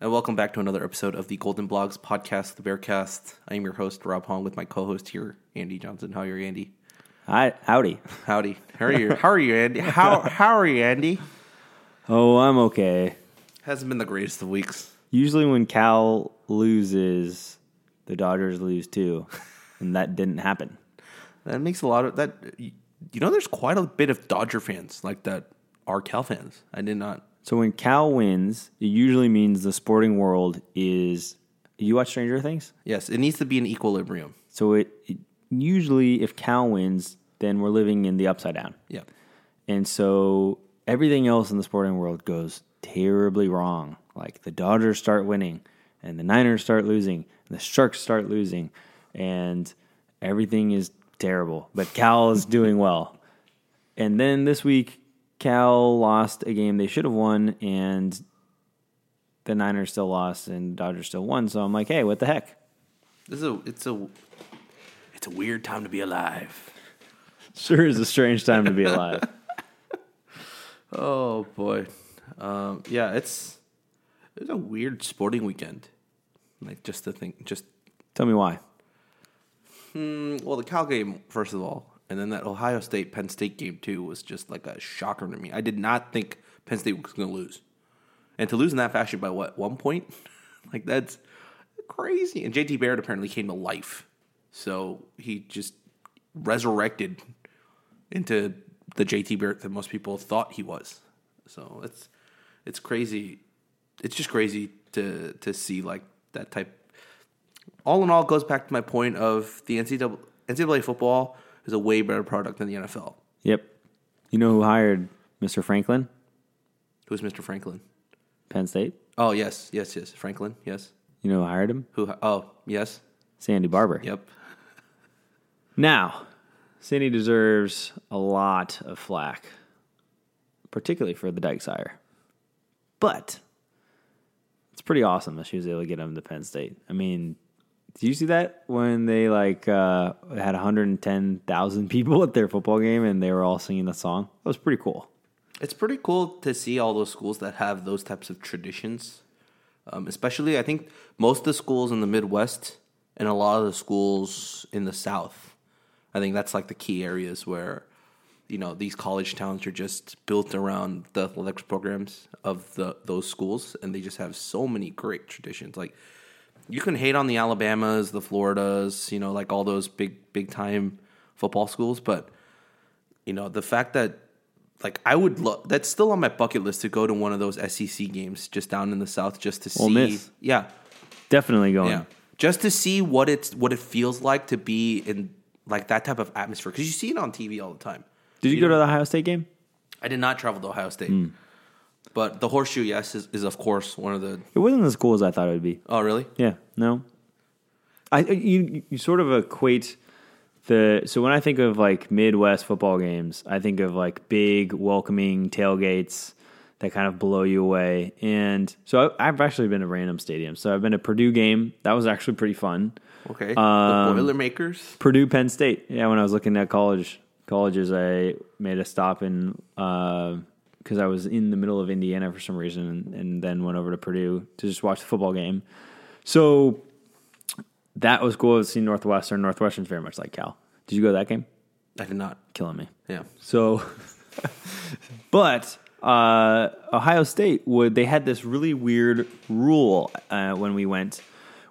and welcome back to another episode of the Golden Blogs podcast, the Bearcast. I am your host, Rob Hong, with my co-host here, Andy Johnson. How are you, Andy? Hi, howdy. Howdy. How are you? How are you, Andy? How How are you, Andy? Oh, I'm okay. Hasn't been the greatest of weeks. Usually, when Cal loses, the Dodgers lose too, and that didn't happen. That makes a lot of that. You know, there's quite a bit of Dodger fans like that are Cal fans. I did not. So when Cal wins, it usually means the sporting world is. You watch Stranger Things? Yes, it needs to be an equilibrium. So it, it usually, if Cal wins, then we're living in the upside down. Yeah. And so everything else in the sporting world goes terribly wrong. Like the Dodgers start winning, and the Niners start losing, and the Sharks start losing, and everything is terrible. But Cal is doing well. And then this week, Cal lost a game they should have won, and the Niners still lost, and Dodgers still won. So I'm like, hey, what the heck? This is a it's a it's a weird time to be alive. Sure is a strange time to be alive. Oh boy, um, yeah, it's it's a weird sporting weekend. Like just to think, just Tell me why. mm, well, the Cal game first of all, and then that Ohio State Penn State game too was just like a shocker to me. I did not think Penn State was going to lose, and to lose in that fashion by what one point, like that's crazy. And JT Barrett apparently came to life, so he just resurrected into the JT Barrett that most people thought he was. So it's it's crazy. It's just crazy to to see like that type. All in all, goes back to my point of the NCAA, NCAA football is a way better product than the NFL. Yep. You know who hired Mr. Franklin? Who's Mr. Franklin? Penn State. Oh yes, yes, yes. Franklin. Yes. You know who hired him? Who? Oh yes. Sandy Barbour. Yep. Now, Sandy deserves a lot of flack, particularly for the Dykes hire. But it's pretty awesome that she was able to get him to Penn State. I mean, did you see that when they like uh, had 110,000 people at their football game and they were all singing the song? That was pretty cool. It's pretty cool to see all those schools that have those types of traditions. Um, especially, I think most of the schools in the Midwest and a lot of the schools in the South. I think that's like the key areas where, you know, these college towns are just built around the athletics programs of the those schools, and they just have so many great traditions. Like, you can hate on the Alabamas, the Floridas, you know, like all those big big time football schools, but you know, the fact that like I would love that's still on my bucket list to go to one of those SEC games just down in the South just to see Ole Miss. yeah. Definitely going. Yeah. Just to see what it's what it feels like to be in like that type of atmosphere cuz you see it on TV all the time. Did you go to the Ohio State game? I did not travel to Ohio State. Hmm. But the horseshoe yes is, is of course one of the It wasn't as cool as I thought it would be. Oh, really? Yeah, no. I you you sort of equate the so when I think of like Midwest football games, I think of like big welcoming tailgates that kind of blow you away. And so I, I've actually been to random stadiums. So I've been to Purdue game. That was actually pretty fun. Okay. Um, the Boilermakers? Purdue Penn State. Yeah, when I was looking at college colleges, I made a stop in because I was in the middle of Indiana for some reason, and, and then went over to Purdue to just watch the football game. So that was cool to see Northwestern. Northwestern's very much like Cal. Did you go to that game? I did not. Killing me. Yeah. So, but uh, Ohio State would they had this really weird rule uh, when we went,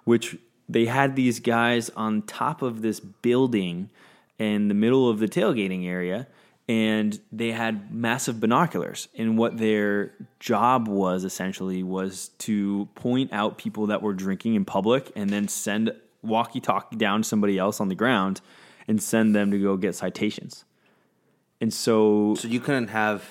which they had these guys on top of this building in the middle of the tailgating area, and they had massive binoculars. And what their job was essentially was to point out people that were drinking in public, and then send walkie-talkie down to somebody else on the ground, and send them to go get citations. And so So you couldn't have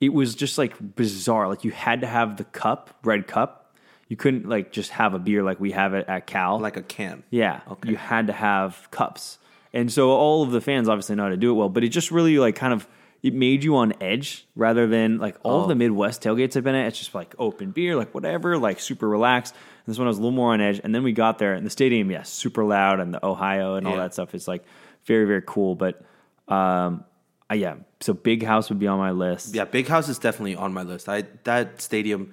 it was just like bizarre. Like you had to have the cup, red cup. You couldn't like just have a beer like we have it at Cal. like a can. yeah, Okay. you had to have cups. And so all of the fans obviously know how to do it well, but it just really like kind of it made you on edge rather than like all Oh. of the Midwest tailgates I've been at. It's just like open beer, like whatever, like super relaxed. And this one was a little more on edge. And then we got there, and the stadium, yes, super loud, and the Ohio and all that stuff is like very very cool. But um, uh, yeah, so Big House would be on my list. Yeah, Big House is definitely on my list. I that stadium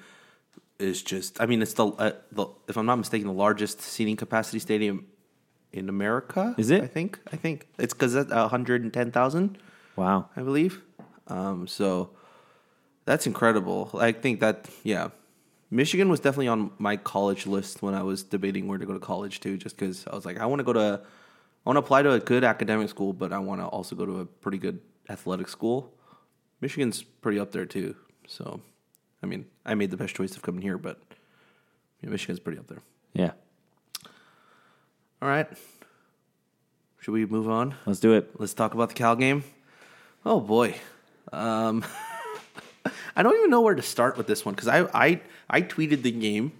is just. I mean, it's the, uh, the if I'm not mistaken, the largest seating capacity stadium in America. Is it? I think. I think it's because it's 110,000. Wow. I believe. Um, so that's incredible. I think that yeah, Michigan was definitely on my college list when I was debating where to go to college too. Just because I was like, I want to go to, I want to apply to a good academic school, but I want to also go to a pretty good athletic school. Michigan's pretty up there too. So, I mean, I made the best choice of coming here, but yeah, Michigan's pretty up there. Yeah. All right. Should we move on? Let's do it. Let's talk about the Cal game. Oh boy, um, I don't even know where to start with this one because I, I I tweeted the game.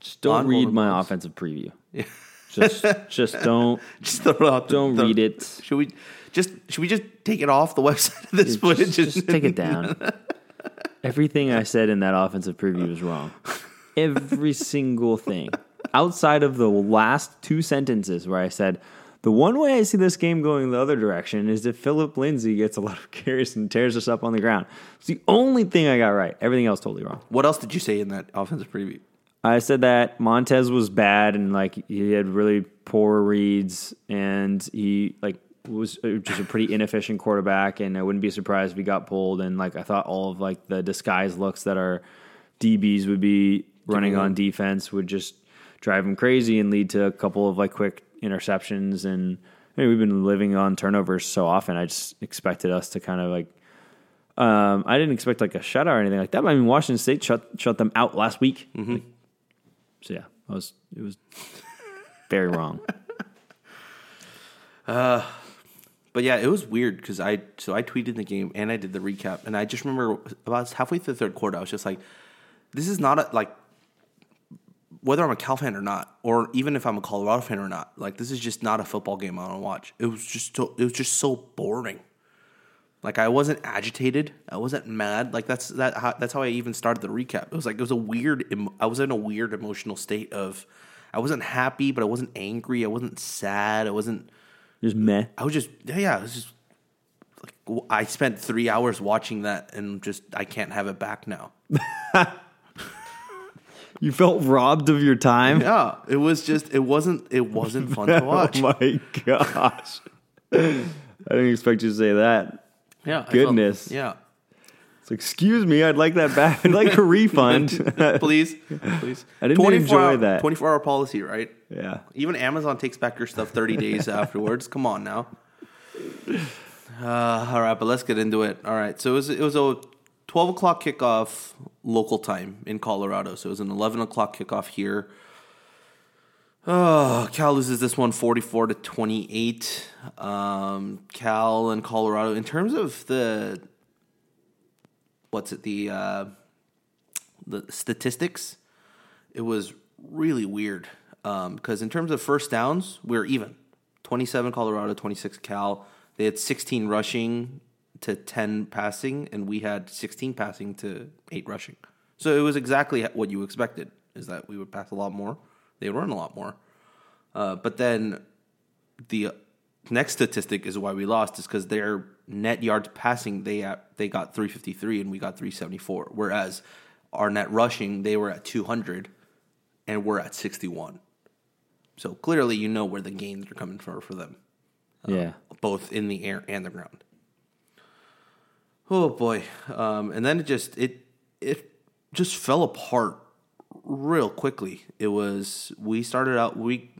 Just don't read my offensive preview. Yeah. Just just don't Just throw it out the- don't the- read it. Should we just should we just take it off the website of this Just, footage? just take it down. Everything I said in that offensive preview was wrong. Every single thing. Outside of the last two sentences where I said, the one way I see this game going the other direction is if Phillip Lindsay gets a lot of carries and tears us up on the ground. It's the only thing I got right. Everything else totally wrong. What else did you say in that offensive preview? I said that Montez was bad and like he had really poor reads and he like was uh, just a pretty inefficient quarterback and I wouldn't be surprised if he got pulled and like I thought all of like the disguise looks that our DBs would be running on defense would just drive him crazy and lead to a couple of like quick interceptions and I mean, we've been living on turnovers so often. I just expected us to kind of like um, I didn't expect like a shutout or anything like that. But I mean, Washington State shut shut them out last week. Like, so yeah, I was it was very wrong. But yeah, it was weird because I so I tweeted the game and I did the recap, and I just remember about halfway through the third quarter, I was just like, "This is not a like." Whether I'm a Cal fan or not, or even if I'm a Colorado fan or not, like this is just not a football game I want to watch. It was just so, it was just so boring. Like I wasn't agitated, I wasn't mad. Like that's that how, that's how I even started the recap. It was like it was a weird. I was in a weird emotional state of, I wasn't happy, but I wasn't angry. I wasn't sad. I wasn't. Just meh. I was just yeah, yeah. It was just like I spent three hours watching that, and just I can't have it back now. You felt robbed of your time. Yeah, it was just it wasn't it wasn't fun to watch. Oh my gosh! I didn't expect you to say that. yeah, I felt- Goodness. yeah, It's like, excuse me, I'd like that back. I'd like a refund. please, please. I didn't 24 enjoy hour, that. Twenty four hour policy, right? yeah. Even Amazon takes back your stuff thirty days afterwards. Come on now. Uh, all right, but let's get into it. All right, so it was it was a twelve o'clock kickoff local time in Colorado. So it was an eleven o'clock kickoff here. Oh, Cal loses this one 44 to 28. Um, Cal and Colorado, in terms of the, what's it, the, uh, the statistics, it was really weird. Um, because in terms of first downs, we are even 27 Colorado, 26 Cal. They had 16 rushing to 10 passing, and we had 16 passing to 8 rushing. So it was exactly what you expected, is that we would pass a lot more. They would run a lot more. Uh, but then the next statistic is why we lost is because their net yards passing they at, they got 353 and we got 374 whereas our net rushing they were at 200 and we're at 61 so clearly you know where the gains are coming from for them Yeah. both in the air and the ground oh boy um, and then it just it it just fell apart real quickly it was we started out we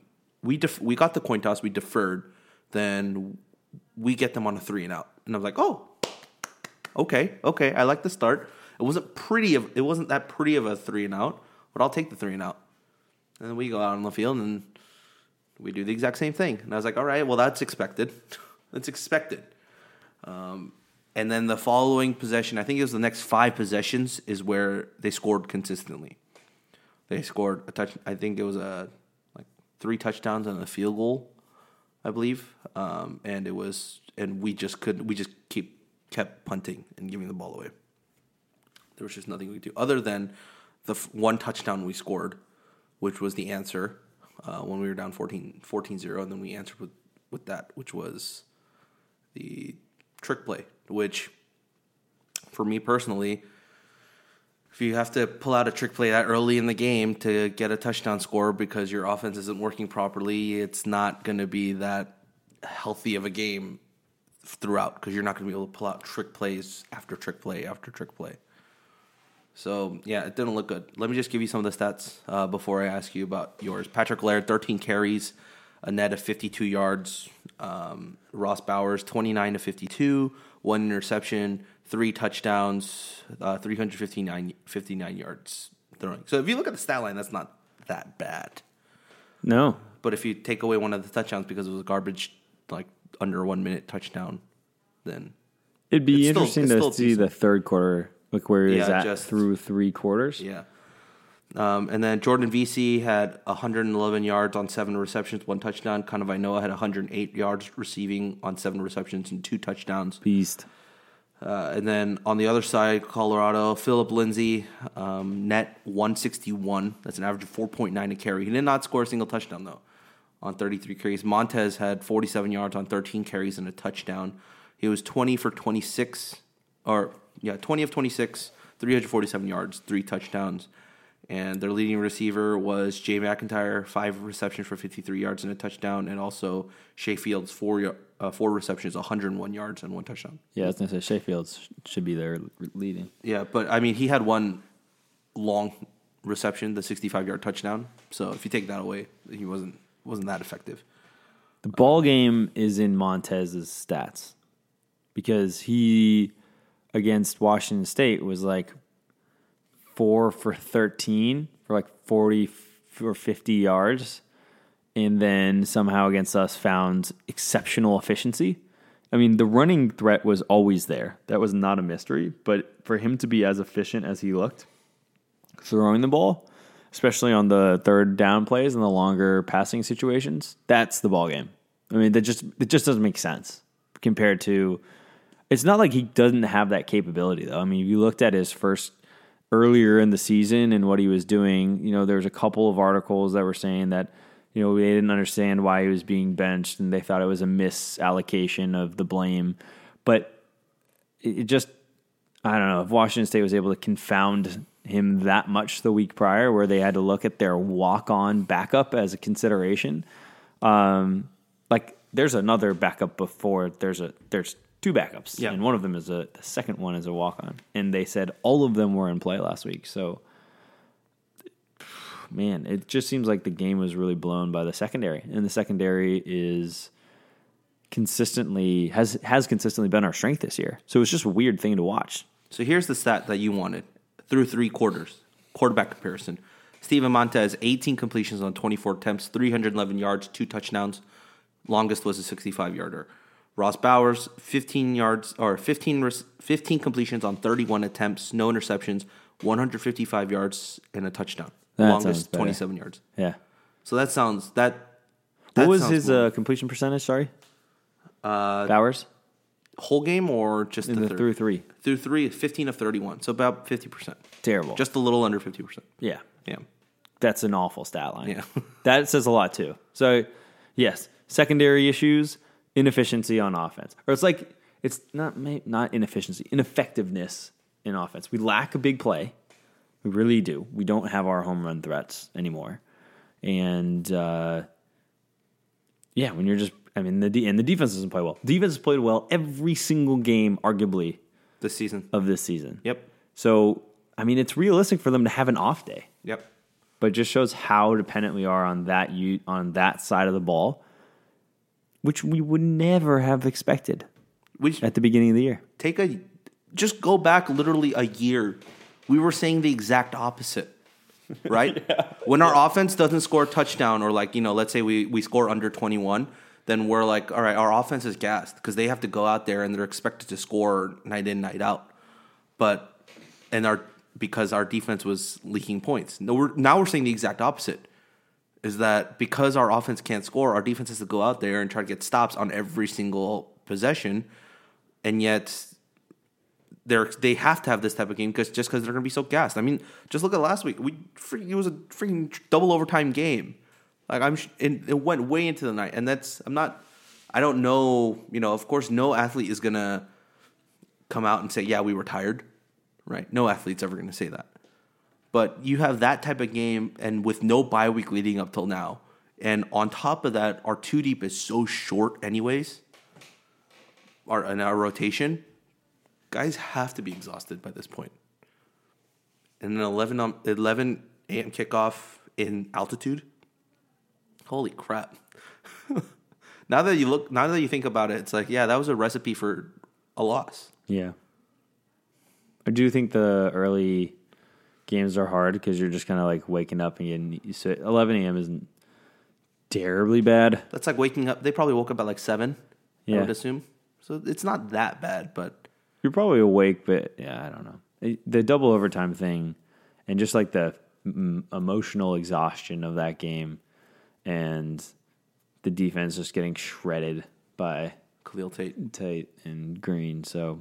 we def- we got the coin toss we deferred then we get them on a three and out and i was like oh okay okay i like the start it wasn't pretty of it wasn't that pretty of a three and out but i'll take the three and out and then we go out on the field and we do the exact same thing. And I was like, all right, well, that's expected. that's expected. Um, and then the following possession, I think it was the next five possessions, is where they scored consistently. They scored a touch. I think it was a like three touchdowns and a field goal, I believe. Um, and it was, and we just couldn't. We just keep kept punting and giving the ball away. There was just nothing we could do other than the f- one touchdown we scored, which was the answer uh, when we were down 14, 14-0, and then we answered with, with that, which was the trick play, which for me personally, if you have to pull out a trick play that early in the game to get a touchdown score because your offense isn't working properly, it's not going to be that healthy of a game throughout because you're not going to be able to pull out trick plays after trick play after trick play. So yeah, it didn't look good. Let me just give you some of the stats uh, before I ask you about yours. Patrick Laird, 13 carries, a net of 52 yards. Um, Ross Bowers, 29 to 52, one interception, three touchdowns, uh, 359 59 yards throwing. So if you look at the stat line, that's not that bad. No, But if you take away one of the touchdowns because it was a garbage, like under one minute touchdown, then it'd be It's still- interesting to see decent. the third quarter, like where he's Yeah, at just- through three quarters. Yeah. Um, and then Jordan Veasy had 111 yards on seven receptions, one touchdown. Kanawai Noa had 108 yards receiving on seven receptions and two touchdowns. Beast. Uh, and then on the other side, Colorado, Phillip Lindsay, um, net 161. That's an average of 4.9 a carry. He did not score a single touchdown, though, on 33 carries. Montez had 47 yards on 13 carries and a touchdown. He was 20 for 26, or, yeah, 20 of 26, 347 yards, three touchdowns. And their leading receiver was Jay MacIntyre, five receptions for 53 yards and a touchdown. And also Shay Fields, four, uh, four receptions, 101 yards and one touchdown. Yeah, I was gonna say Shay Fields should be there leading. Yeah, but I mean, he had one long reception, the 65 yard touchdown. So if you take that away, he wasn't wasn't that effective. The ball game is in Montez's stats because he against Washington State was like four for thirteen for like forty or fifty yards, and then somehow against us found exceptional efficiency. I mean, the running threat was always there. That was not a mystery. But for him to be as efficient as he looked throwing the ball, especially on the third down plays and the longer passing situations, that's the ball game. I mean, that just it just doesn't make sense compared to. It's not like he doesn't have that capability though. I mean, if you looked at his first earlier in the season and what he was doing, you know, there's a couple of articles that were saying that you know they didn't understand why he was being benched and they thought it was a misallocation of the blame, but it just I don't know if Washington State was able to confound him that much the week prior, where they had to look at their walk-on backup as a consideration. Um, like there's another backup before there's a there's two backups, Yeah. and one of them is a the second one is a walk-on, and they said all of them were in play last week. So, man, it just seems like the game was really blown by the secondary, and the secondary is consistently has has consistently been our strength this year. So it's just a weird thing to watch. So here's the stat that you wanted through three quarters quarterback comparison. Steven Montez, 18 completions on 24 attempts, 311 yards, two touchdowns. Longest was a 65 yarder. Ross Bowers, 15 yards or 15 15 completions on 31 attempts, no interceptions, 155 yards and a touchdown. That Longest better. 27 yards. Yeah. So that sounds that. What was his uh, completion percentage? Sorry, uh, Bowers whole game or just the, the through three. through three, 15 of 31, so about 50 percent, Terrible. just a little under 50 percent. yeah, Yeah, that's an awful stat line. Yeah. that says a lot too. So, yes, secondary issues, inefficiency on offense, or it's like it's not not inefficiency, ineffectiveness in offense. We lack a big play. We really do. We don't have our home run threats anymore, and uh, yeah, when you're just, I mean, the and the defense doesn't play well. Defense has played well every single game, arguably, this season. of this season. Yep, So, I mean, it's realistic for them to have an off day, yep. but it just shows how dependent we are on that u- on that side of the ball, which we would never have expected We should at the beginning of the year. take a just go back literally a year. We were saying the exact opposite, right? When our offense doesn't score a touchdown, or like you know, let's say we we score under twenty one, then we're like, all right, our offense is gassed because they have to go out there and they're expected to score night in night out. But and our because our defense was leaking points. No, we're now we're saying the exact opposite. Is that because our offense can't score, our defense has to go out there and try to get stops on every single possession, and yet they're they have to have this type of game because just because they're going to be so gassed. I mean, just look at last week. We it was a freaking double overtime game. Like I'm, it went way into the night, and that's I'm not. I don't know. You know, of course, no athlete is gonna come out and say, "Yeah, we were tired." Right? No athlete's ever going to say that. But you have that type of game, and with no bye week leading up till now, and on top of that, our two deep is so short, anyways. Our our rotation, guys have to be exhausted by this point. And an 11, um, 11 a.m. kickoff in altitude. Holy crap! now that you look, now that you think about it, it's like, yeah, that was a recipe for a loss. Yeah. I do think the early games are hard because you're just kind of like waking up and getting used to it. 11 a.m. isn't terribly bad. That's like waking up. They probably woke up at like seven. I Yeah. would assume. So it's not that bad, but You're probably awake, but yeah, I don't know. The double overtime thing and just like the mm, emotional exhaustion of that game and the defense just getting shredded by Khalil Tate. Tate and Green. So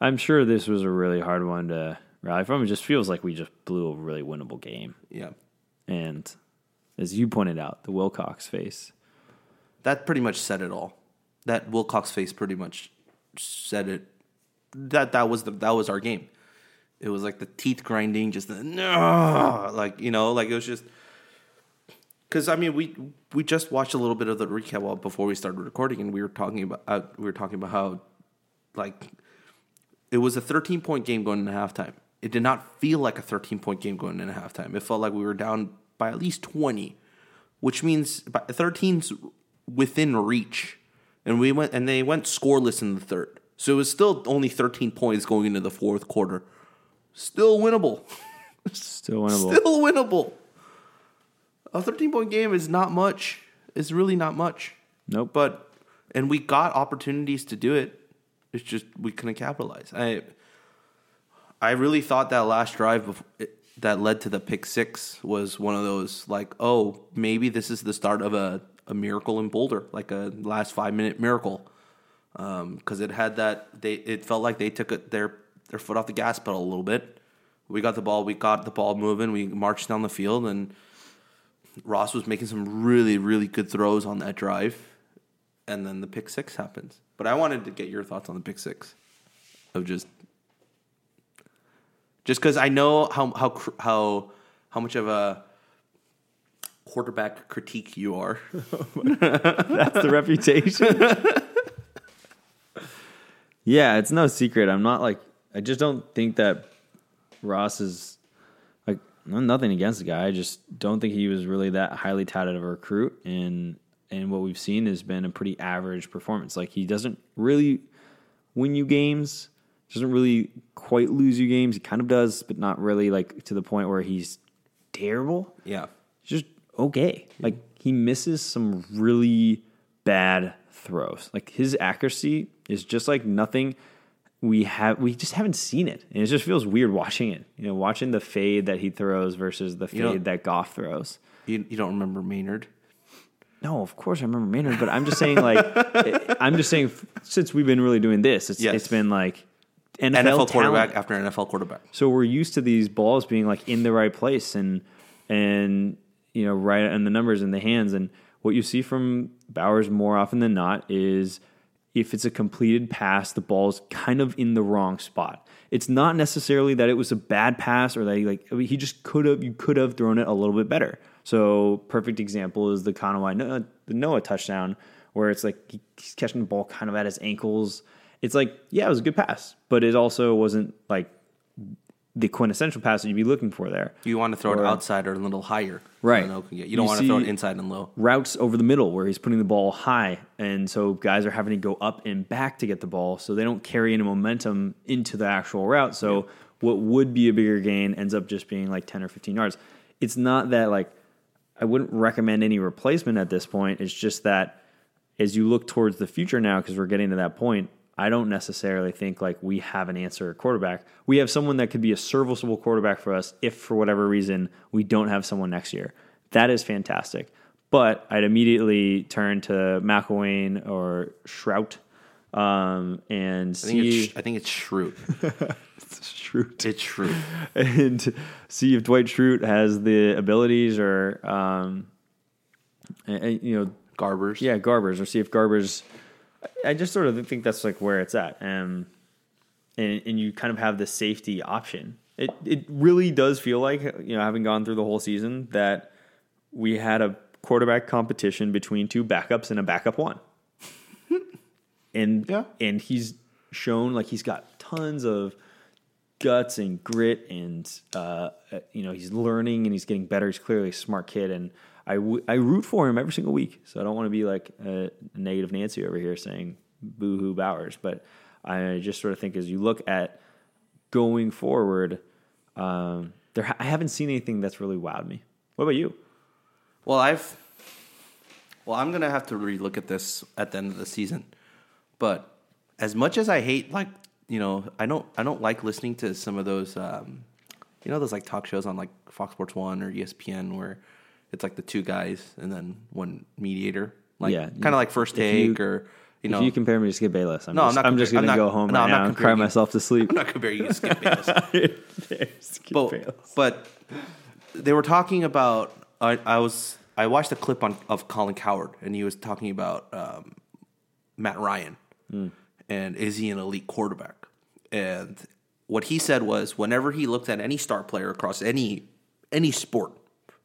I'm sure this was a really hard one to rally from. It just feels like we just blew a really winnable game. Yeah, And as you pointed out, the Wilcox face. that pretty much said it all. That Wilcox face pretty much said it. That that was the that was our game. It was like the teeth grinding, just the no, like you know, like it was just. Because I mean, we we just watched a little bit of the recap while- before we started recording, and we were talking about uh, we were talking about how, like, it was a 13 point game going into halftime. It did not feel like a 13 point game going into halftime. It felt like we were down by at least 20, which means by 13's within reach. And we went and they went scoreless in the third. So it was still only 13 points going into the fourth quarter. Still winnable. Still winnable. Still winnable. A 13 point game is not much. It's really not much. Nope. But and we got opportunities to do it. It's just we couldn't capitalize. I I really thought that last drive bef- it- that led to the pick six was one of those like, oh, maybe this is the start of a, a miracle in Boulder, like a last five minute miracle, um, because it had that they it felt like they took it, their their foot off the gas pedal a little bit. We got the ball, we got the ball moving, we marched down the field, and Ross was making some really really good throws on that drive, and then the pick six happens. But I wanted to get your thoughts on the pick six, of just just because I know how how how how much of a quarterback critique you are. That's the reputation. yeah, it's no secret. I'm not like I just don't think that Ross is like nothing against the guy. I just don't think he was really that highly touted of a recruit and and what we've seen has been a pretty average performance. Like he doesn't really win you games, doesn't really quite lose you games. He kind of does, but not really like to the point where he's terrible Yeah, just okay. Like he misses some really bad throws. Like his accuracy is just like nothing we have we just haven't seen it. And it just feels weird watching it. You know, watching the fade that he throws versus the fade that Goff throws. you you don't remember Maynard? No, of course I remember Maynard, but I'm just saying like I'm just saying since we've been really doing this, it's Yes. it's been like NFL, NFL talent. quarterback after NFL quarterback. So we're used to these balls being like in the right place and and you know right and the numbers in the hands. And what you see from Bowers more often than not is if it's a completed pass, the ball's kind of in the wrong spot. It's not necessarily that it was a bad pass or that he like I mean, he just could have you could have thrown it a little bit better. So perfect example is the Kanawai Noa, the Noa touchdown where it's like he's catching the ball kind of at his ankles. It's like yeah, it was a good pass, but it also wasn't like the quintessential pass that you'd be looking for there. You want to throw it uh, outside or a little higher, Right. than Oak can get. You don't You want to throw it inside and low. routes over the middle where he's putting the ball high. And so guys are having to go up and back to get the ball. So they don't carry any momentum into the actual route. So what would be a bigger gain ends up just being like 10 or 15 yards. It's not that like I wouldn't recommend any replacement at this point. It's just that as you look towards the future now, because we're getting to that point, I don't necessarily think like we have an answer at quarterback. We have someone that could be a serviceable quarterback for us if for whatever reason we don't have someone next year. That is fantastic. But I'd immediately turn to McIlwain or Shrout um, and I think see it's I think it's Schrute. Shroot it's Schrute. and see if Dwight Schrute has the abilities or um, and- and, you know Garbers. yeah, Garbers, or see if Garbers. I just sort of think that's like where it's at, um, and and you kind of have the safety option It it really does feel like you know, having gone through the whole season, that we had a quarterback competition between two backups and a backup one. and Yeah. and he's shown like he's got tons of guts and grit and uh, uh, you know he's learning and he's getting better. He's clearly a smart kid, and I, w- I root for him every single week. So I don't want to be like a negative Nancy over here saying boo hoo Bowers, but I just sort of think as you look at going forward, um, there ha- I haven't seen anything that's really wowed me. What about you? Well, I've. Well, I'm gonna have to relook at this at the end of the season, but as much as I hate, like you know, I don't, I don't like listening to some of those, um, you know, those like talk shows on like Fox Sports One or ESPN where it's like the two guys and then one mediator, like Yeah, kind of like First if you- Take or you know, if you compare me to Skip Bayless, I'm No, I'm just, not I'm just gonna go home no, right I'm not now and cry you. myself to sleep. I'm not comparing you to Skip Bayless. Skip but, Bayless. but they were talking about. I, I was I watched a clip on of Colin Cowherd, and he was talking about um, Matt Ryan and is he an elite quarterback? And what he said was, whenever he looked at any star player across any any sport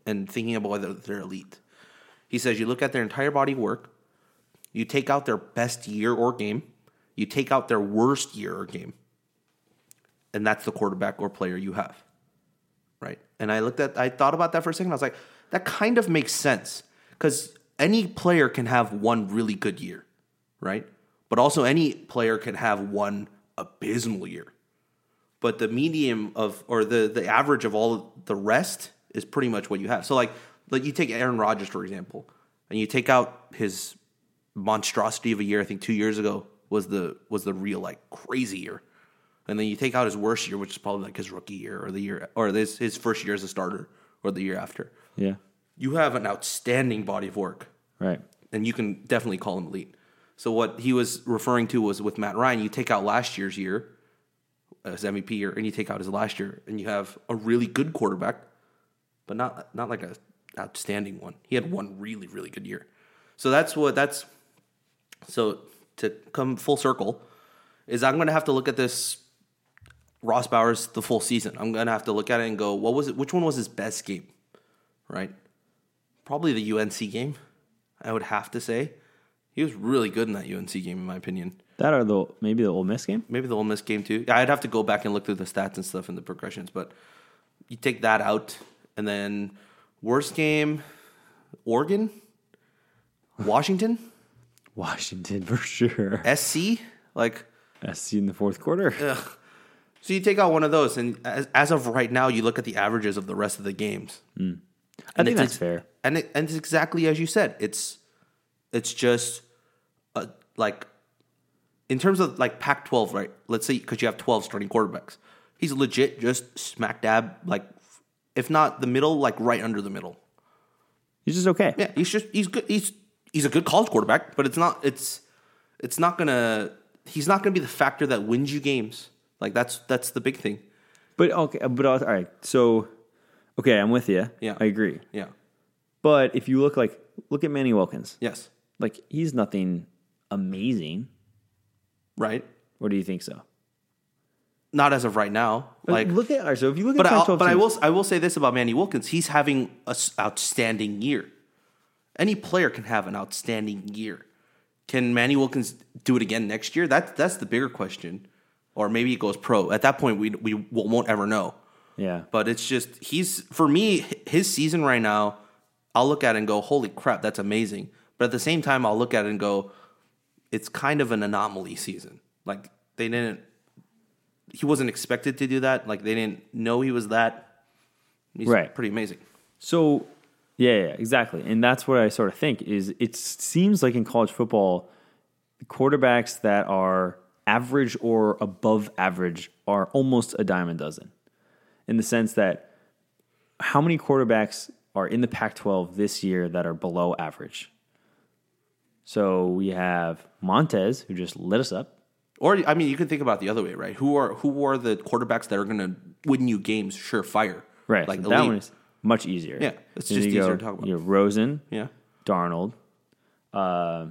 and thinking about whether they're elite, he says you look at their entire body of work, you take out their best year or game, you take out their worst year or game, and that's the quarterback or player you have right? And I looked at, I thought about that for a second. I was like, that kind of makes sense because any player can have one really good year, right? But also any player can have one abysmal year. But the medium of, or the the average of all the rest is pretty much what you have. So like, like you take Aaron Rodgers for example, and you take out his monstrosity of a year. I think two years ago was the was the real like crazy year and then you take out his worst year, which is probably like his rookie year or the year or this his first year as a starter or the year after. Yeah, You have an outstanding body of work, right. and you can definitely call him elite. So what he was referring to was with Matt Ryan, you take out last year's year as MVP year, and you take out his last year, and you have a really good quarterback, but not not like a outstanding one. He had one really really good year. So that's what that's. So to come full circle, is I'm going to have to look at this Ross Bowers the full season. I'm going to have to look at it and go, what was it? Which one was his best game? Right? Probably the UNC game. I would have to say he was really good in that UNC game, in my opinion. That or the maybe the Ole Miss game. Maybe the Ole Miss game too. Yeah, I'd have to go back and look through the stats and stuff and the progressions, but you take that out, and then worst game, Oregon, Washington, Washington for sure. SC, like. SC in the fourth quarter. So you take out one of those, and as, as of right now, you look at the averages of the rest of the games. I And think it's that's fair. and it, and it's exactly as you said. It's it's just uh, like in terms of like Pac-12, right? Let's say because you have 12 starting quarterbacks, he's legit just smack dab, like if not the middle, like right under the middle. He's just okay. Yeah, he's just he's good. He's he's a good college quarterback, but it's not it's it's not gonna he's not gonna be the factor that wins you games. Like that's that's the big thing. But okay, but all right. So, okay, I'm with you. Yeah. I agree. Yeah. But if you look like look at Manny Wilkins, Yes. like he's nothing amazing. Right. Or do you think so? Not as of right now. Like look at so if you look But at I, Pac-12 but I will I will say this about Manny Wilkins: he's having an outstanding year. Any player can have an outstanding year. Can Manny Wilkins do it again next year? That's that's the bigger question. Or maybe it goes pro. At that point, we we won't ever know. yeah. But it's just he's for me his season right now. I'll look at it and go, "Holy crap, that's amazing!" But at the same time, I'll look at it and go, "It's kind of an anomaly season. Like they didn't, he wasn't expected to do that. Like they didn't know he was that. He's Right. pretty amazing. So, yeah, yeah, exactly. And that's what I sort of think is it seems like in college football, quarterbacks that are average or above average are almost a dime a dozen. In the sense that how many quarterbacks are in the Pac 12 this year that are below average? So we have Montez, who just lit us up. Or I mean, you can think about it the other way, right? Who are who are the quarterbacks that are going to win you games? Surefire, Right. Like so that one is much easier. Yeah, it's just easier to talk about. You have Rosen, yeah, Darnold, uh,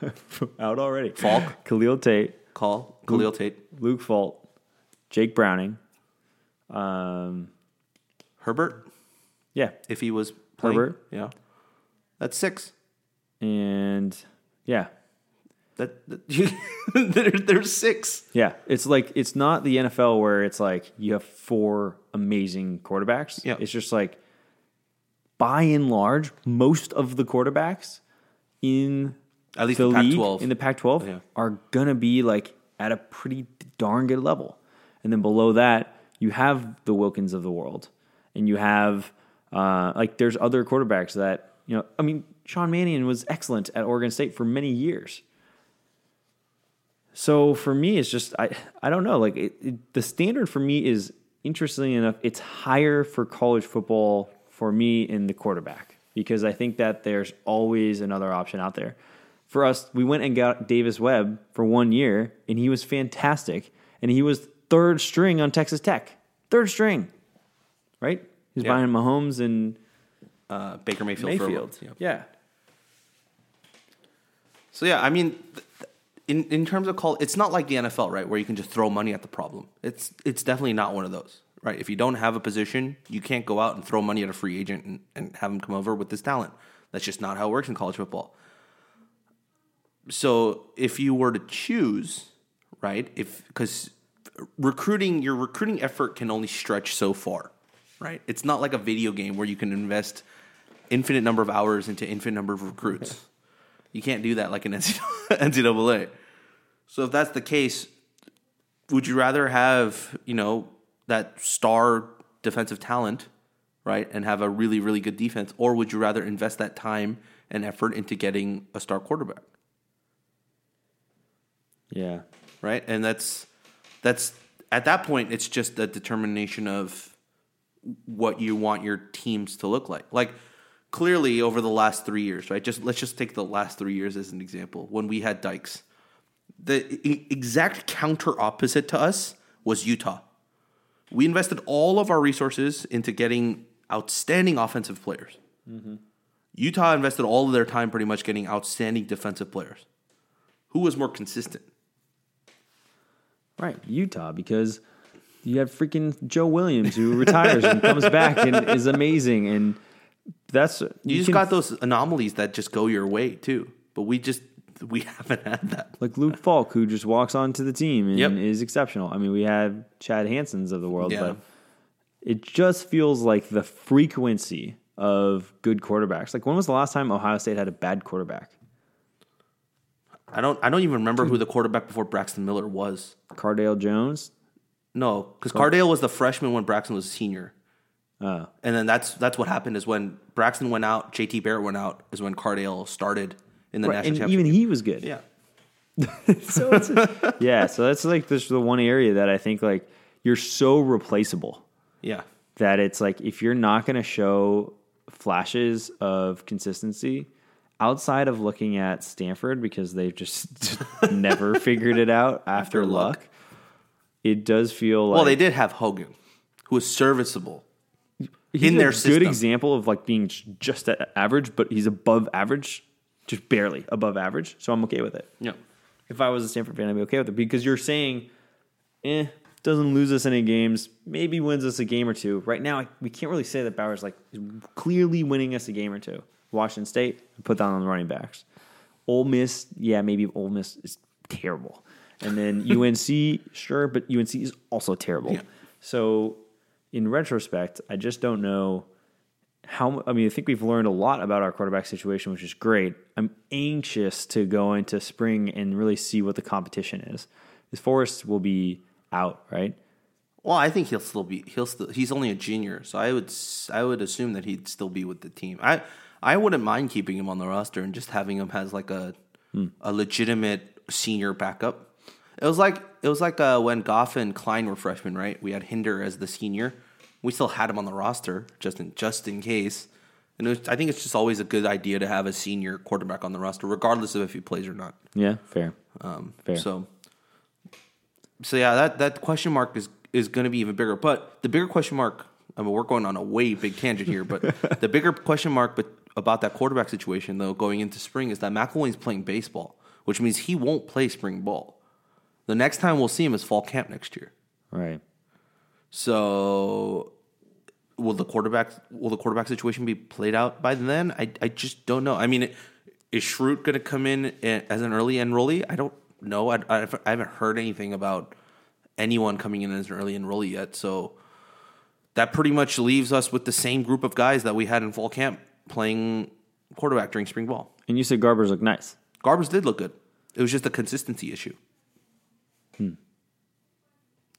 out already. Falk. Khalil Tate, call Khalil Tate. Luke Falk, Jake Browning, Um, Herbert, yeah, if he was playing, Herbert. yeah, that's six. and yeah, That, that there, there's six. yeah. It's like it's not the NFL where it's like you have four amazing quarterbacks. Yeah. it's just like by and large, most of the quarterbacks in At least the the league Pac-12. in the Pac-12 Yeah. are gonna be like at a pretty darn good level, and then below that you have the Wilkins of the world, and you have uh, like there's other quarterbacks that you know. I mean, Sean Mannion was excellent at Oregon State for many years. So for me, it's just I I don't know. Like it, it, the standard for me is interestingly enough, it's higher for college football for me in the quarterback because I think that there's always another option out there. For us, we went and got Davis Webb for one year, and he was fantastic, and he was third string on Texas Tech, third string, right? He's Yeah. behind Mahomes and uh, Baker Mayfield. for a Mayfield. Yeah. yeah. So yeah, I mean, th- in in terms of call, it's not like the NFL, right, where you can just throw money at the problem. It's it's definitely not one of those, right? If you don't have a position, you can't go out and throw money at a free agent and, and have him come over with this talent. That's just not how it works in college football. So if you were to choose, right, if because recruiting your recruiting effort can only stretch so far, right? It's not like a video game where you can invest infinite number of hours into infinite number of recruits. You can't do that like an NCAA. So if that's the case, would you rather have you know that star defensive talent, right, and have a really really good defense, or would you rather invest that time and effort into getting a star quarterback, Yeah. right? And that's that's at that point it's just a determination of what you want your teams to look like. Like clearly over the last three years, right? Just let's just take the last three years as an example. When we had Dykes, the exact counter opposite to us was Utah. We invested all of our resources into getting outstanding offensive players. Mm-hmm. Utah invested all of their time pretty much getting outstanding defensive players. Who was more consistent? Right, Utah, because you have freaking Joe Williams who retires and comes back and is amazing, and that's you, You, just can- got those anomalies that just go your way too. But we just we haven't had that. like Luke Falk who just walks onto the team and Yep. is exceptional. I mean, we have Chad Hansens of the world, Yeah. but it just feels like the frequency of good quarterbacks. Like when was the last time Ohio State had a bad quarterback? I don't I don't even remember who the quarterback before Braxton Miller was. Cardale Jones. No, because Cardale was the freshman when Braxton was a senior. Uh, And then that's that's what happened is when Braxton went out, JT Barrett went out, is when Cardale started in the right, national and even he was good. yeah. so it's yeah, so that's like this the one area that I think like you're so replaceable Yeah. that it's like if you're not going to show flashes of consistency outside of looking at Stanford because they've just never figured it out after, After luck. luck, it does feel like Well, they did have Hogan, who was serviceable. he's in a their good system. example of like being just at average, but he's above average, just barely above average. So I'm okay with it. Yeah. if I was a Stanford fan, I'd be okay with it because you're saying, eh, doesn't lose us any games, maybe wins us a game or two. Right now, we can't really say that Bowers like is clearly winning us a game or two. Washington State put down on the running backs. Ole Miss, yeah, maybe Ole Miss is terrible, and then UNC, sure, but UNC is also terrible. Yeah. So, in retrospect, I just don't know how I mean, I think we've learned a lot about our quarterback situation, which is great. I'm anxious to go into spring and really see what the competition is. This Forrest will be out, right? Well, I think he'll still be. He'll still. He's only a junior, so I would. I would assume that he'd still be with the team. I. I wouldn't mind keeping him on the roster and just having him as like a a legitimate senior backup. It was like it was like uh, when Goff and Kline were freshmen, right? We had Hinder as the senior. We still had him on the roster just in just in case. And was, I think it's just always a good idea to have a senior quarterback on the roster, regardless of if he plays or not. Yeah, fair. Um, Fair. So, so yeah, that that question mark is is going to be even bigger. But the bigger question mark, I mean, we're going on a way big tangent here, but the bigger question mark, but about that quarterback situation though, going into spring, is that McIlwain's playing baseball, which means he won't play spring ball. The next time we'll see him is fall camp next year. Right. So will the quarterback will the quarterback situation be played out by then? I I just don't know. I mean, is Schrute going to come in as an early enrollee? I don't know. I, I, I haven't heard anything about anyone coming in as an early enrollee yet. So that pretty much leaves us with the same group of guys that we had in fall camp playing quarterback during spring ball. And you said Garbers look nice. Garbers did look good. It was just a consistency issue. Hmm.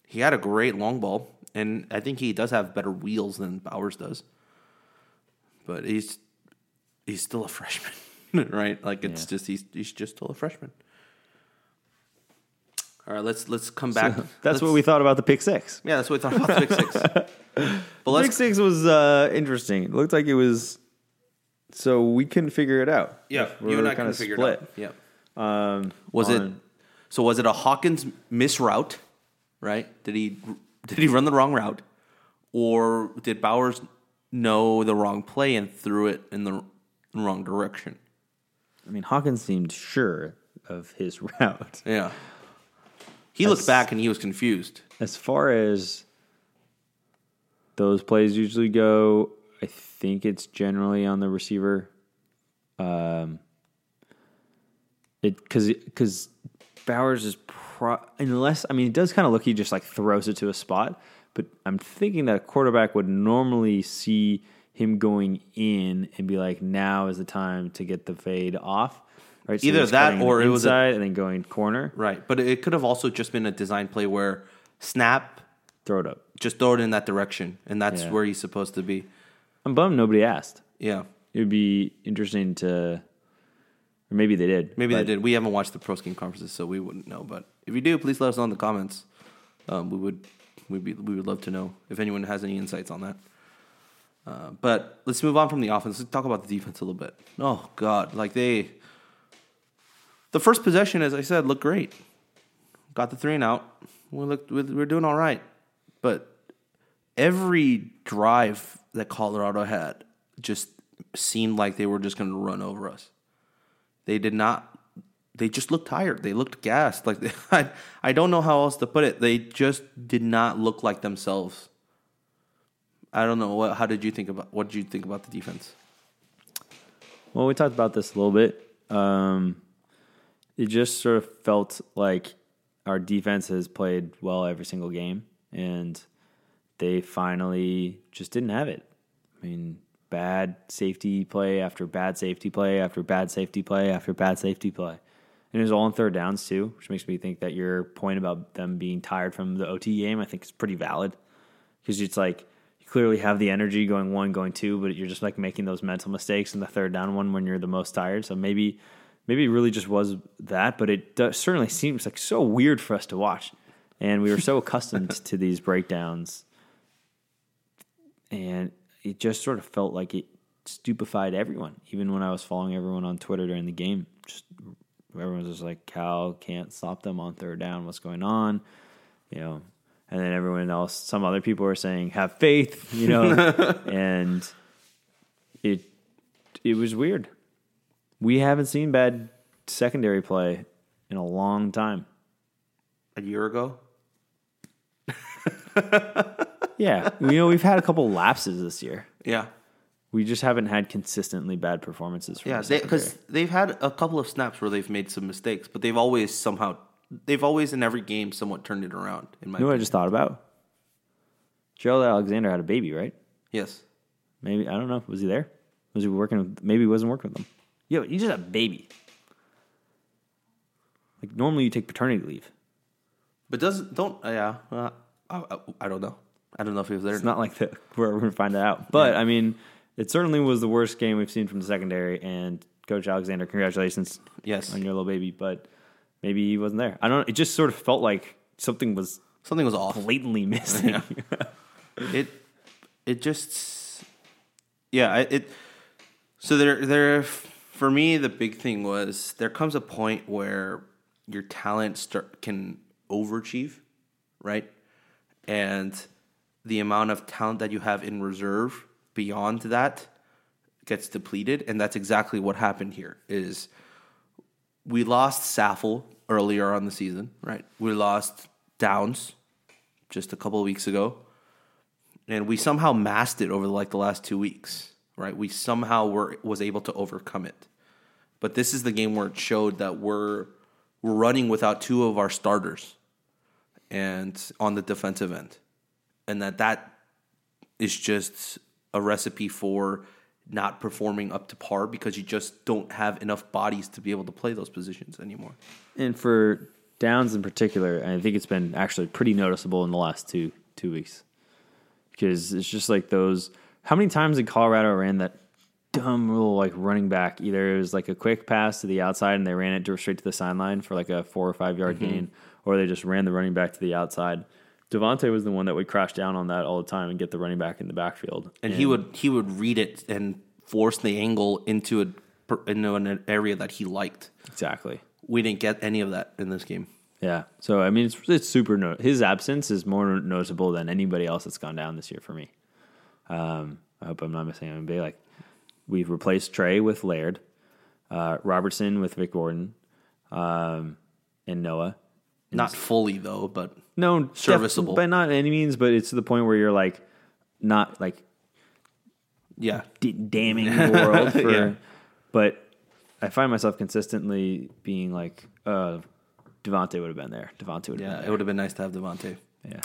He had a great long ball, and I think he does have better wheels than Bowers does. But he's he's still a freshman, right? Like it's Yeah. just he's he's just still a freshman. All right, let's let's come back. That's Let's- what we thought about the pick six. Yeah, that's what we thought about the Big Six. But Pick let's six was uh, interesting. It looked like it was. So we couldn't figure it out. yeah, We you and were I kinda figure split. it out. Yeah. Um, Was it so? Was it a Hawkins misroute? Right? Did he did he run the wrong route, or did Bowers know the wrong play and threw it in the wrong direction? I mean, Hawkins seemed sure of his route. Yeah. He looked back and he was confused. As far as those plays usually go, I think it's generally on the receiver. Um, it because because Bowers is pro unless I mean it does kind of look he just like throws it to a spot, but I'm thinking that a quarterback would normally see him going in and be like, now is the time to get the fade off. Right, Either that or it was a- inside and then going corner, Right. But it could have also just been a design play where snap, throw it up. just throw it in that direction, and that's Yeah. where he's supposed to be. I'm bummed nobody asked. Yeah. It would be interesting to, or maybe they did. Maybe they did. We haven't watched the pro scheme conferences, so we wouldn't know. But if you do, please let us know in the comments. Um, we would we be, we would love to know if anyone has any insights on that. Uh, but let's move on from the offense. Let's talk about the defense a little bit. Oh God, like they, the first possession, as I said, looked great. Got the three and out. We looked we we're doing all right, but every drive that Colorado had just seemed like they were just going to run over us. They did not. They just looked tired. They looked gassed. Like I, I don't know how else to put it. They just did not look like themselves. I don't know. What? How did you think about? What did you think about the defense? Well, we talked about this a little bit. Um, it just sort of felt like our defense has played well every single game, and they finally just didn't have it. I mean, bad safety play after bad safety play after bad safety play after bad safety play. And it was all on third downs, too, which makes me think that your point about them being tired from the OT game, I think, is pretty valid. Because it's like, you clearly have the energy going one, going two, but you're just like making those mental mistakes in the third down one when you're the most tired. So maybe, maybe it really just was that, but it does, certainly seems like so weird for us to watch. And we were so accustomed to these breakdowns. And it just sort of felt like it stupefied everyone, even when I was following everyone on Twitter during the game. Just everyone was just like, Cal can't stop them on third down. What's going on? You know, and then everyone else, some other people were saying, have faith, you know, and it it was weird. We haven't seen bad secondary play in a long time. A year ago, Yeah, you know, we've had a couple lapses this year. yeah, We just haven't had consistently bad performances. From yeah, because secondary. they've had a couple of snaps where they've made some mistakes, but they've always somehow, they've always in every game somewhat turned it around. In my you know what I just thought about? Gerald Alexander had a baby, right? yes, Maybe I don't know. Was he there? Was he working? With, maybe he wasn't working with them. Yo, you just had a baby. Like normally you take paternity leave. but doesn't don't uh, yeah. Uh, I, I, I don't know. I don't know if he was there. It's not like that we're going to find that out. But I mean, it certainly was the worst game we've seen from the secondary. And Coach Alexander, congratulations Yes, on your little baby. But maybe he wasn't there. I don't. It just sort of felt like something was something was off. blatantly missing. it it just yeah it so there there for me the big thing was there comes a point where your talent start can overachieve right and the amount of talent that you have in reserve beyond that gets depleted and that's exactly what happened here is we lost Saffle earlier on the season right we lost Downs just a couple of weeks ago and we somehow masked it over like the last two weeks, right? We somehow were was able to overcome it. But this is the game where it showed that we're we're running without two of our starters, and on the defensive end, and that that is just a recipe for not performing up to par because you just don't have enough bodies to be able to play those positions anymore. And for Downs in particular, I think it's been actually pretty noticeable in the last two two weeks because it's just like those. How many times did Colorado ran that dumb little like running back? Either it was like a quick pass to the outside and they ran it straight to the sideline for like a four or five yard Mm-hmm. gain, or they just ran the running back to the outside. Devante was the one that would crash down on that all the time and get the running back in the backfield. and he would he would read it and force the angle into a into an area that he liked. exactly. We didn't get any of that in this game. Yeah. So I mean, it's it's super. No- his absence is more noticeable than anybody else that's gone down this year for me. Um, I hope I'm not missing anybody. Like we've replaced Tre with Laird, uh, Robertson with Vic Wharton, um, and Noa. Not fully though, but No, def- Serviceable. by not any means. But it's to the point where you're like not like yeah, d- damning the world for. Yeah. But I find myself consistently being like, uh, Devante would have been there. Devante would have yeah, been it would have been nice to have Devante. Yeah.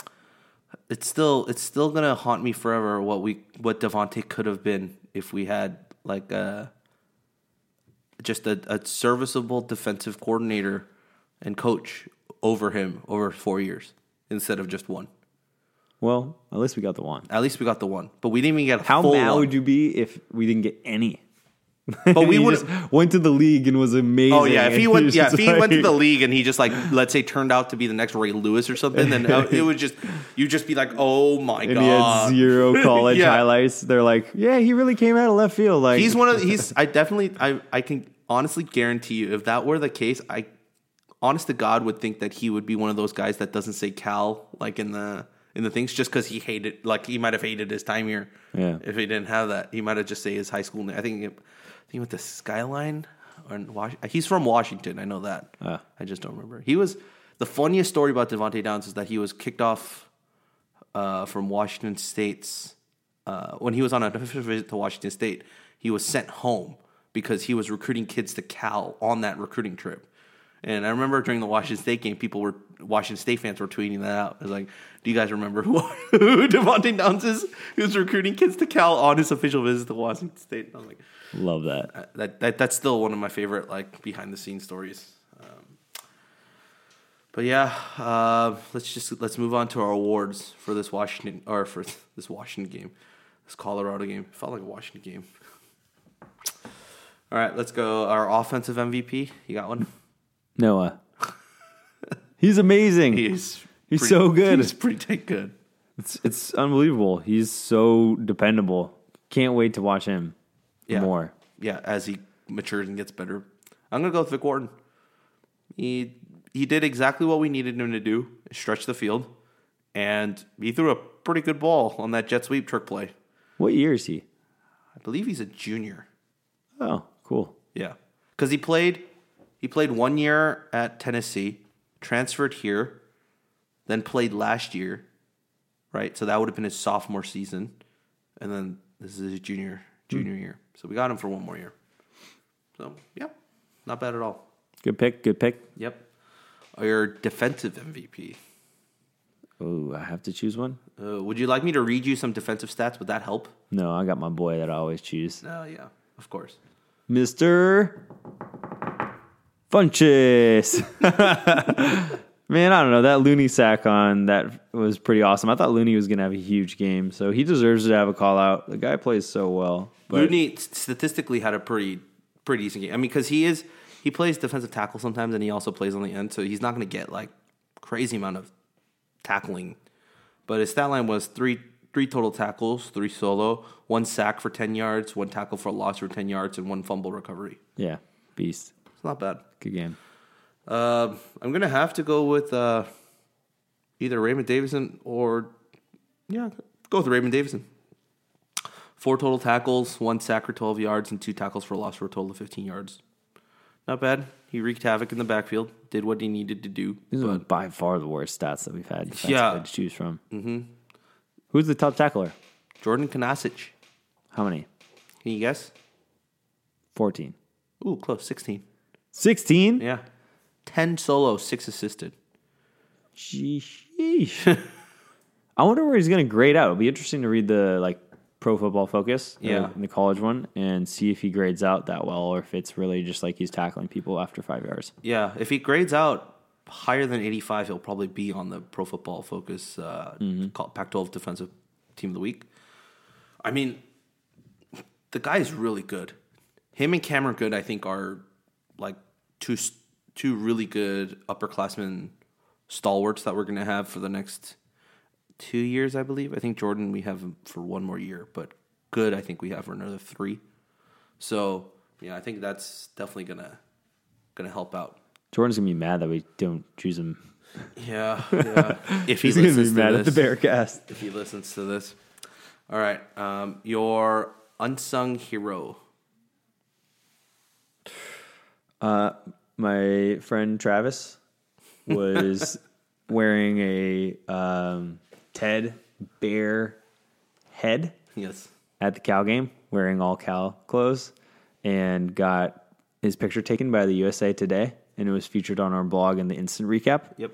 It's still it's still gonna haunt me forever. What we what Devante could have been if we had like a just a, a serviceable defensive coordinator and coach over him over four years instead of just one. Well, at least we got the one. At least we got the one, but we didn't even get a How full mad one. would you be if we didn't get any? But we would went to the league and was amazing. Oh yeah, if he went, yeah, if he went to the league and he just like, let's say, turned out to be the next Ray Lewis or something, then uh, it would just, you just be like, oh my and he had god, zero college Yeah. highlights. They're like, yeah, he really came out of left field. Like he's one of he's. I definitely, I, I can honestly guarantee you, if that were the case, I, honest to God, would think that he would be one of those guys that doesn't say Cal like in the in the things just because he hated, like he might have hated his time here. Yeah. If he didn't have that, he might have just say his high school name. I think, I think he went to Skyline or Was- He's from Washington. I know that. Ah. I just don't remember. He was the funniest story about Devante Downs is that he was kicked off uh, from Washington State's uh, when he was on an official visit to Washington State. He was sent home because he was recruiting kids to Cal on that recruiting trip. And I remember during the Washington State game, people were Washington State fans were tweeting that out. It was like, "Do you guys remember who, who Devante Downs is? Was recruiting kids to Cal on his official visit to Washington State." And I was like, love that. uh, that, that that's still one of my favorite like behind the scenes stories. Um, but yeah, uh, let's just let's move on to our awards for this Washington or for this Washington game, this Colorado game. It felt like a Washington game. All right, let's go. Our offensive MVP. You got one? Noa, he's amazing. He's He's pretty- so good. He's pretty dang good. It's it's unbelievable. He's so dependable. Can't wait to watch him Yeah. more. yeah, as he matures and gets better. I'm gonna go with Vic Wharton. He he did exactly what we needed him to do: stretch the field, and he threw a pretty good ball on that jet sweep trick play. What year is he? I believe he's a junior. Oh, cool. Yeah, because he played he played one year at Tennessee, transferred here, then played last year, right? So that would have been his sophomore season, and then this is his junior junior year. So we got him for one more year. So yeah, not bad at all. Good pick. Good pick. Yep. Your defensive MVP. Oh, I have to choose one. Uh, would you like me to read you some defensive stats? Would that help? No, I got my boy that I always choose, Oh yeah, of course. Mister Funches. Man, I don't know that Looney sack on that was pretty awesome. I thought Looney was gonna have a huge game, so he deserves to have a call out. The guy plays so well. But Looney statistically had a pretty pretty decent game. I mean, because he is he plays defensive tackle sometimes, and he also plays on the end, so he's not going to get like crazy amount of tackling. But his stat line was three three total tackles, three solo, one sack for ten yards, one tackle for a loss for ten yards, and one fumble recovery. yeah, beast. Not bad. Good game. Uh, I'm gonna have to go with uh, either Raymond Davison or yeah, go with Raymond Davison. Four total tackles, one sack for 12 yards, and two tackles for a loss for a total of 15 yards. Not bad. He wreaked havoc in the backfield, did what he needed to do. These are by far the worst stats that we've had. Yeah. to choose from. Who's the top tackler? Jordan Kunaszyk. How many? Can you guess? 14. Ooh, close. 16. 16? Yeah. 10 solo, 6 assisted. Sheesh. I wonder where he's going to grade out. It'll be interesting to read the like Pro Football Focus, Yeah. the college one, and see if he grades out that well or if it's really just like he's tackling people after five yards. Yeah, if he grades out higher than 85, he'll probably be on the Pro Football Focus uh, call- Pac-12 Defensive Team of the Week. I mean, the guy is really good. Him and Cameron Goode, I think, are like two two really good upperclassmen stalwarts that we're going to have for the next two years, I believe. I think Jordan we have for one more year, but Goode I think we have for another three. So yeah, I think that's definitely gonna gonna help out. Jordan's going to be mad that we don't choose him. Yeah, yeah. if he He's going to be listens to mad at the this, Bearcast. if he listens to this. All right, um, your unsung hero. My friend Travis was wearing a um, Ted Bear head Yes. at the Cal game, wearing all Cal clothes, and got his picture taken by the USA Today, and it was featured on our blog in the instant recap. Yep.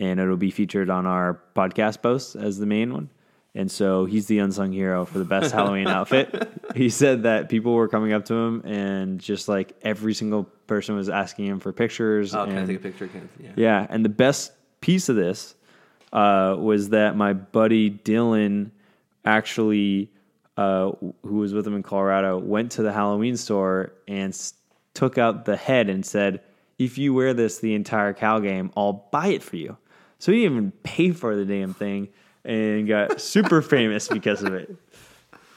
And it'll be featured on our podcast post as the main one. And so he's the unsung hero for the best Halloween outfit. He said that people were coming up to him and just like every single person was asking him for pictures. Oh, can I and- take a picture? Can I, yeah. yeah, and the best piece of this uh, was that my buddy Dylan actually, uh, who was with him in Colorado, went to the Halloween store and s- took out the head and said, "If you wear this the entire Cal game, I'll buy it for you." So he didn't even pay for the damn thing and got super famous because of it.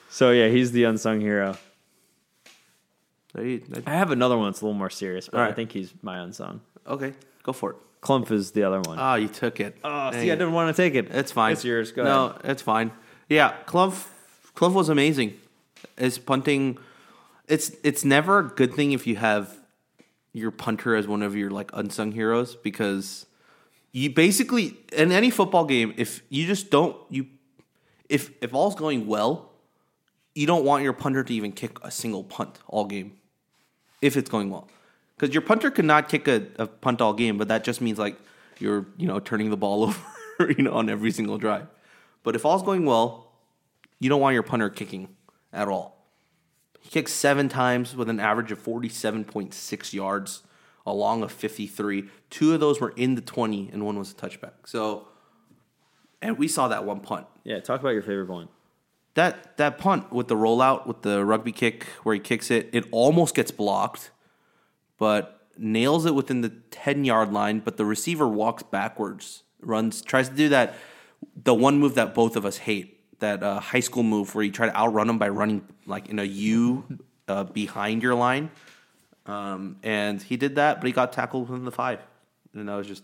So yeah, he's the unsung hero. I have another one that's a little more serious, but All I think he's my unsung. okay, go for it. Klumph is the other one. Ah, you took it. Oh, Dang see, I didn't want to take it. It's fine. It's yours. Go no, ahead. it's fine. Yeah, Klumph Klumph was amazing. His punting it's it's never a good thing if you have your punter as one of your like unsung heroes because you basically in any football game if you just don't you if if all's going well, you don't want your punter to even kick a single punt all game if it's going well. Because your punter could not kick a, a punt all game, but that just means like you're, you know, turning the ball over, you know, on every single drive. But if all's going well, you don't want your punter kicking at all. He kicked seven times with an average of 47.6 yards along of 53. Two of those were in the 20 and one was a touchback. So, and we saw that one punt. Yeah, talk about your favorite one. That that punt with the rollout with the rugby kick where he kicks it, it almost gets blocked, but nails it within the ten yard line. But the receiver walks backwards, runs, tries to do that. The one move that both of us hate, that uh, high school move where you try to outrun them by running like in a U uh, behind your line. Um, and he did that, but he got tackled within the five. And I was just,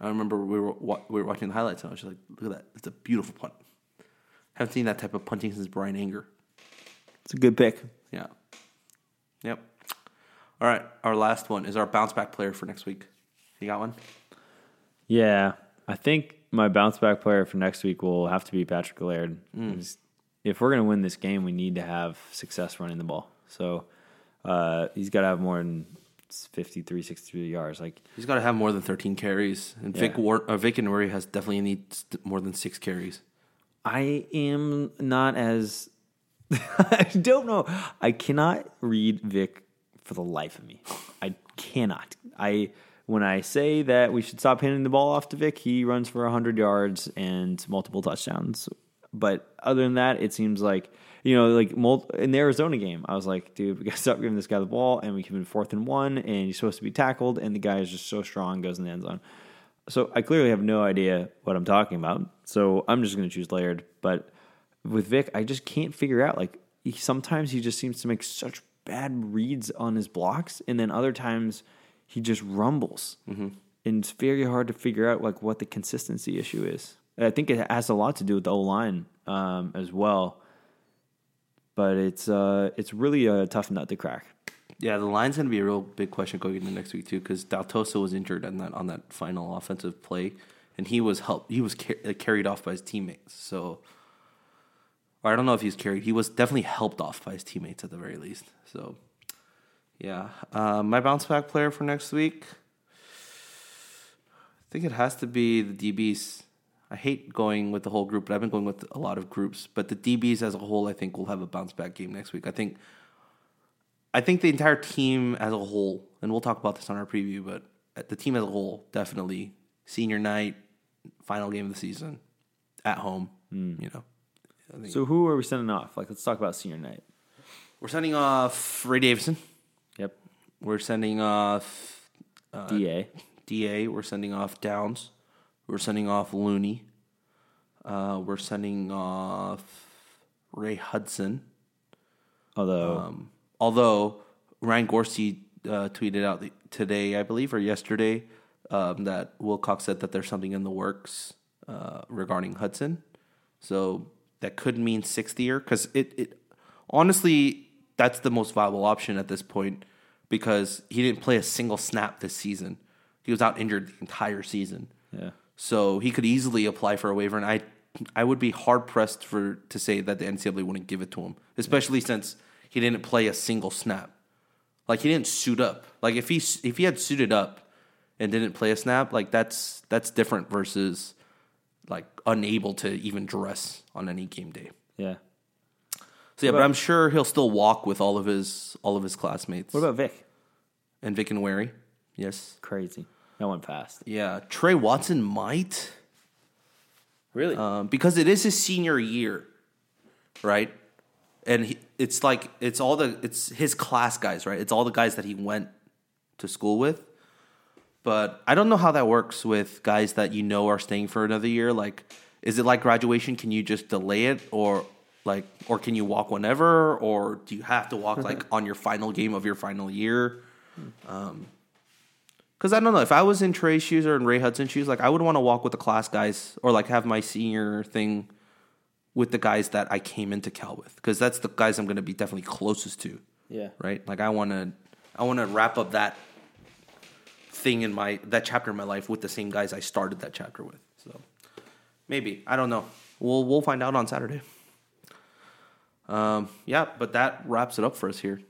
I remember we were wa- we were watching the highlights, and I was just like, look at that, it's a beautiful punt. Haven't seen that type of punting since Brian Anger. It's a good pick. Yeah. Yep. All right. Our last one is our bounce back player for next week. You got one? Yeah, I think my bounce back player for next week will have to be Patrick Laird. If we're going to win this game, we need to have success running the ball. So uh, he's got to have more than 53, 63 yards. Like, He's got to have more than 13 carries. And Vic, Yeah. War- uh, Vic Enwere has definitely needs more than six carries. I am not as. I don't know. I cannot read Vic for the life of me. I cannot. I when I say that we should stop handing the ball off to Vic, he runs for hundred yards and multiple touchdowns. But other than that, it seems like you know, like in the Arizona game, I was like, dude, we got to stop giving this guy the ball, and we give him fourth and one, and he's supposed to be tackled, and the guy is just so strong, goes in the end zone. So I clearly have no idea what I'm talking about. So I'm just going to choose Laird. But with Vic, I just can't figure out. Like he, sometimes he just seems to make such bad reads on his blocks, and then other times he just rumbles, mm-hmm. and it's very hard to figure out like what the consistency issue is. I think it has a lot to do with the O line um, as well. But it's uh, it's really a tough nut to crack. Yeah, the line's going to be a real big question going into next week, too, because Daltosa was injured on that, on that final offensive play. and he was helped. He was car- uh, carried off by his teammates. So, I don't know if he was carried. He was definitely helped off by his teammates at the very least. So, yeah, uh, my bounce back player for next week. I think it has to be the DBs. I hate going with the whole group, but I've been going with a lot of groups. But the DBs as a whole, I think will have a bounce back game next week. I think, I think the entire team as a whole, and we'll talk about this on our preview, but the team as a whole definitely senior night, final game of the season, at home. You know, So who are we sending off? Like, let's talk about senior night. we're sending off Ray Davison. Yep. We're sending off uh, Da. Da. We're sending off Downs. We're sending off Looney. Uh, we're sending off Ray Hudson. Although Um, although Ryan Gorcey uh, tweeted out the, today, I believe, or yesterday, um, that Wilcox said that there's something in the works uh, regarding Hudson. So that could mean sixth year because it, it honestly that's the most viable option at this point because he didn't play a single snap this season. He was out injured the entire season. yeah. So he could easily apply for a waiver, and I I would be hard pressed for to say that the NCAA wouldn't give it to him, especially since he didn't play a single snap. Like he didn't suit up. Like if he if he had suited up and didn't play a snap, like that's that's different versus like unable to even dress on any game day. Yeah. So yeah, but I'm sure he'll still walk with all of his all of his classmates What about Vic? and Vic Enwere. Yes. Crazy. That went fast. Yeah, Tre Watson might. Really? um, because it is his senior year, right? And he, it's like it's all the it's his class guys, right? It's all the guys that he went to school with. But I don't know how that works with guys that you know are staying for another year. Like, is it like graduation? Can you just delay it, or like, or can you walk whenever, or do you have to walk like on your final game of your final year? Because I don't know if I was in Tre's shoes or in Ray Hudson's shoes, like I would want to walk with the class guys or like have my senior thing with the guys that I came into Cal with, because that's the guys I'm going to be definitely closest to, yeah. right? Like I want to, I want to wrap up that thing in my that chapter in my life with the same guys I started that chapter with. So maybe I don't know. We'll we'll find out on Saturday. Um, yeah, but that wraps it up for us here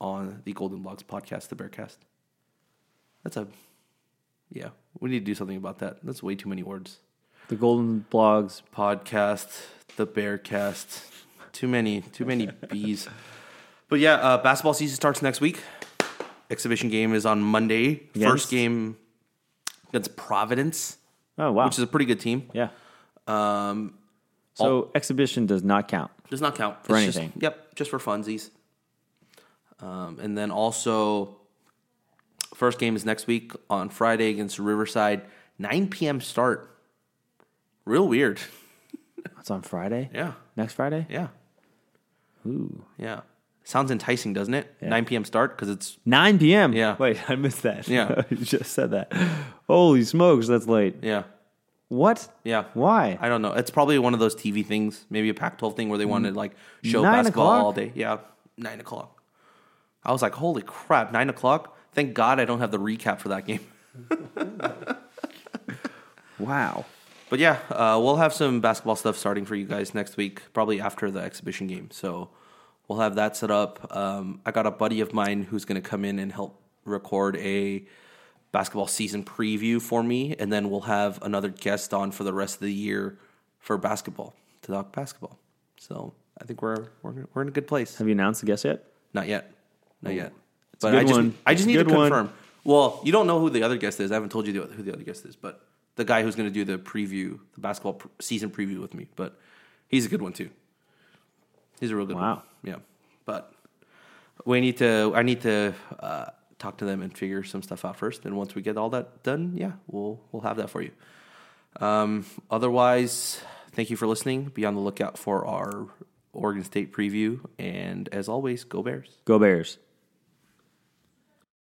on the Golden Blogs podcast, the Bearcast. That's a yeah. We need to do something about that. That's way too many words. The Golden Blogs. Podcast, the Bearcast. Too many, too many bees. But yeah, uh, basketball season starts next week. Exhibition game is on Monday. Against? First game against Providence, Oh wow. which is a pretty good team. yeah. Um, So exhibition does not count. Does not count For It's just- anything. yep, just for funsies. Um, and then also, first game is next week on Friday against Riverside, 9 p.m. start. Real weird. It's on Friday. Yeah, Next Friday. yeah, Ooh. yeah. Sounds enticing, doesn't it? 9 p.m. start because it's 9 p.m. Yeah. Wait, I missed that. Yeah. you just said that. Holy smokes, that's late. yeah, What? yeah. Why? I don't know. It's probably one of those TV things, maybe a Pac-12 thing where they want to like show Nine basketball o'clock? all day. Yeah, nine o'clock. I was like, holy crap, nine o'clock. Thank God I don't have the recap for that game. Wow. But yeah, uh, we'll have some basketball stuff starting for you guys next week, probably after the exhibition game. So we'll have that set up. Um, I got a buddy of mine who's going to come in and help record a basketball season preview for me, and then we'll have another guest on for the rest of the year for basketball to talk basketball. So I think we're we're we're in a good place. Have you announced the guest yet? Not yet, not yet. But good I just one. I just need to good one. confirm. Well, you don't know who the other guest is. I haven't told you the, who the other guest is, but the guy who's going to do the preview, the basketball pr- season preview with me. But he's a good one too. He's a real good one. Wow. one. Yeah, but we need to. I need to uh, talk to them and figure some stuff out first. And once we get all that done, yeah, we'll we'll have that for you. Um, otherwise, thank you for listening. Be on the lookout for our Oregon State preview. And as always, go Bears. Go Bears.